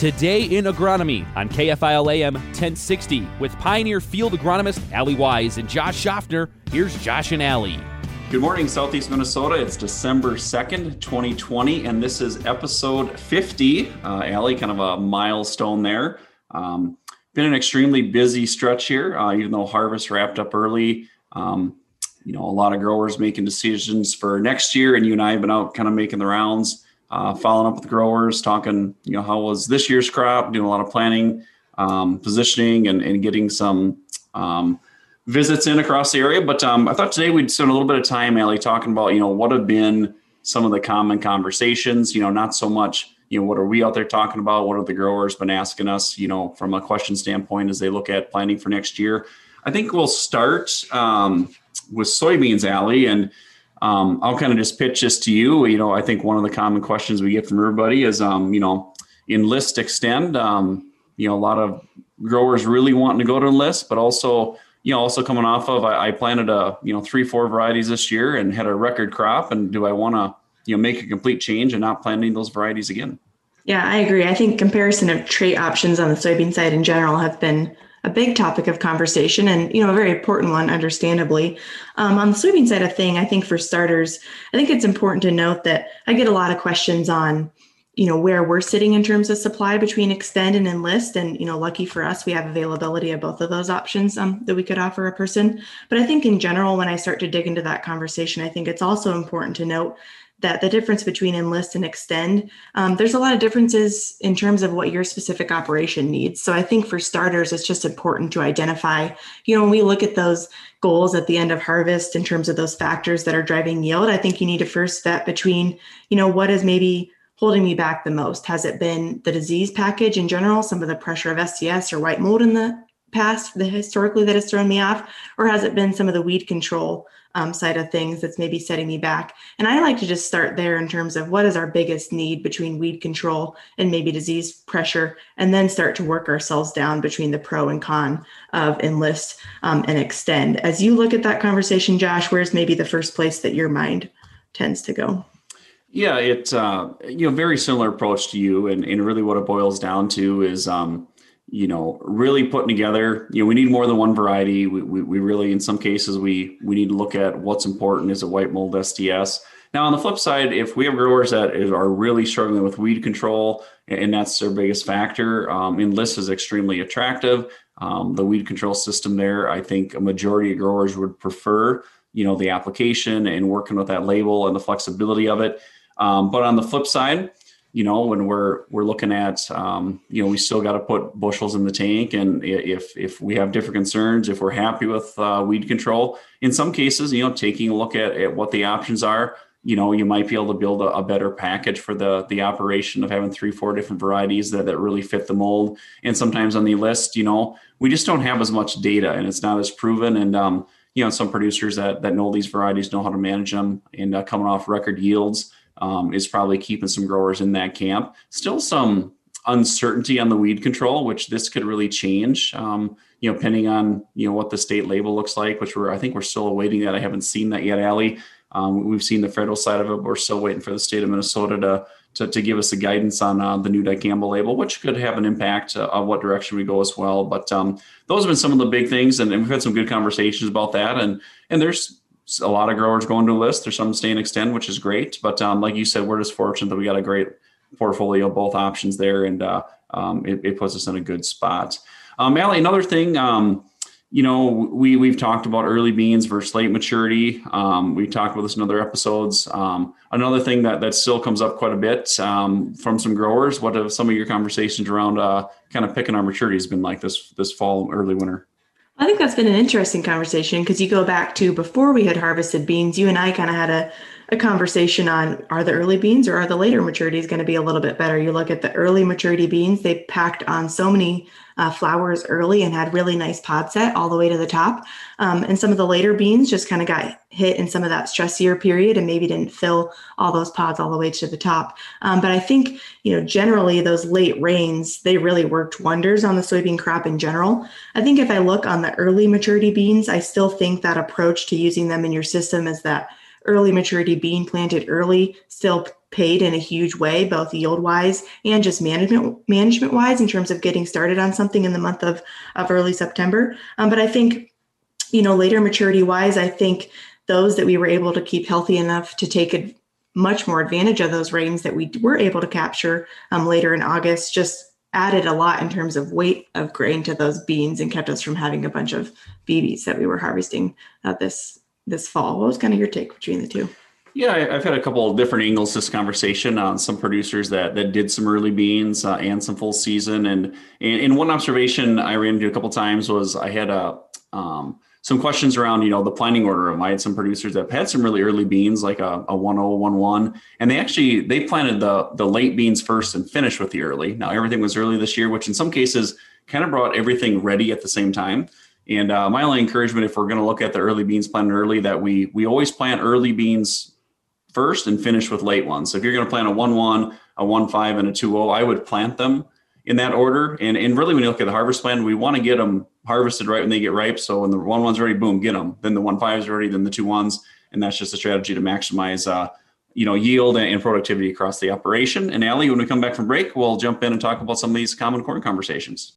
Today in Agronomy on KFIL AM 1060 with Pioneer Field Agronomist Allie Wise and Josh Schaffner. Here's Josh and Allie. Good morning, Southeast Minnesota. It's December 2nd, 2020, and this is episode 50. Uh, Allie, kind of a milestone there. Um, been an extremely busy stretch here, uh, even though harvest wrapped up early. Um, you know, a lot of growers making decisions for next year, and you and I have been out kind of making the rounds, uh, following up with growers, talking, you know, how was this year's crop, doing a lot of planning, um, positioning, and, and getting some um, visits in across the area. But um, I thought today we'd spend a little bit of time, Allie, talking about you know what have been some of the common conversations. You know, not so much you know what are we out there talking about. What have the growers been asking us? You know, from a question standpoint as they look at planning for next year. I think we'll start um, with soybeans, Allie, and um, I'll kind of just pitch this to you. You know, I think one of the common questions we get from everybody is, um, you know, enlist extend. Um, you know, a lot of growers really wanting to go to enlist, but also you know, also coming off of I, I, planted a you know three four varieties this year and had a record crop. And do I want to you know make a complete change and not planting those varieties again? Yeah, I agree. I think comparison of trait options on the soybean side in general have been a big topic of conversation and you know a very important one understandably. Um, on the soybean side of thing i think for starters i think it's important to note that i get a lot of questions on you know where we're sitting in terms of supply between extend and enlist. And you know lucky for us we have availability of both of those options um, that we could offer a person. But i think in general when i start to dig into that conversation i think it's also important to note that the difference between enlist and extend um, there's a lot of differences in terms of what your specific operation needs so i think for starters it's just important to identify you know when we look at those goals at the end of harvest in terms of those factors that are driving yield i think you need to first vet between you know what is maybe holding me back the most? Has it been the disease package in general, some of the pressure of SCN or white mold in the past, the historically that has thrown me off, or has it been some of the weed control um, side of things that's maybe setting me back? And I like to just start there in terms of what is our biggest need between weed control and maybe disease pressure, and then start to work ourselves down between the pro and con of enlist um, and extend. As you look at that conversation, Josh, where's maybe the first place that your mind tends to go? Yeah, it's uh, you know very similar approach to you, and and really what it boils down to is um, you know really putting together. You know, we need more than one variety. We, we, we really in some cases we we need to look at what's important. Is a white mold STS? Now on the flip side, if we have growers that are really struggling with weed control, and that's their biggest factor, um, enlist is extremely attractive. Um, the weed control system there, I think a majority of growers would prefer you know the application and working with that label and the flexibility of it um, but on the flip side, you know, when we're we're looking at, um, you know, we still got to put bushels in the tank, and if if we have different concerns, if we're happy with uh, weed control, in some cases, you know, taking a look at, at what the options are, you know, you might be able to build a, a, better package for the the operation of having three, four different varieties that that really fit the mold. And sometimes on the list, you know, we just don't have as much data, and it's not as proven. And um, you know, some producers that that know these varieties know how to manage them, and uh, coming off record yields um, is probably keeping some growers in that camp. Still some uncertainty on the weed control, which this could really change. Um, you know, depending on you know what the state label looks like, which we're I think we're still awaiting that. I haven't seen that yet, Allie. Um, we've seen the federal side of it. But we're still waiting for the state of Minnesota to to, to give us the guidance on uh, the new dicamba label, which could have an impact uh, of what direction we go as well. But um, those have been some of the big things, and, and, we've had some good conversations about that. And and there's a lot of growers going to Enlist. There's some staying extend, which is great. But um, like you said, we're just fortunate that we got a great portfolio, both options there, and uh, um, it, it, puts us in a good spot. Um, Allie, another thing, um, you know, we we've talked about early beans versus late maturity. Um, we talked about this in other episodes. Um, another thing that that still comes up quite a bit um, from some growers. What have some of your conversations around uh, kind of picking our maturity has been like this this fall, early winter? I think that's been an interesting conversation because you go back to before we had harvested beans, you and I kind of had a, a conversation on are the early beans or are the later maturities going to be a little bit better? You look at the early maturity beans, they packed on so many uh, flowers early and had really nice pod set all the way to the top. Um, and some of the later beans just kind of got hit in some of that stressier period and maybe didn't fill all those pods all the way to the top. Um, but I think, you know, generally those late rains, they really worked wonders on the soybean crop in general. I think if I look on the early maturity beans, I still think that approach to using them in your system is that early maturity bean planted early still paid in a huge way, both yield wise and just management management wise in terms of getting started on something in the month of, of early September. Um, but I think, you know, later maturity wise, I think those that we were able to keep healthy enough to take a much more advantage of those rains that we were able to capture um, later in August just added a lot in terms of weight of grain to those beans and kept us from having a bunch of BBs that we were harvesting uh, this this fall. What was kind of your take between the two? Yeah, I've had a couple of different angles this conversation on some producers that that did some early beans uh, and some full season. And, and one observation I ran into a couple times was I had a um, some questions around you know the planting order. I had some producers that had some really early beans like a, a 1011 and they actually they planted the the late beans first and finished with the early. Now everything was early this year, which in some cases kind of brought everything ready at the same time. And uh, my only encouragement, if we're going to look at the early beans planted early, that we we always plant early beans first and finish with late ones. So if you're going to plant a 1 1, a 1 5, and a 2 0, I would plant them in that order. And, and really, when you look at the harvest plan, we want to get them harvested right when they get ripe. So when the 1 1's ready, boom, get them. Then the 1 5 is ready, then the 2 1s. And that's just a strategy to maximize. Uh, you know, yield and productivity across the operation. And Allie, when we come back from break, we'll jump in and talk about some of these common corn conversations.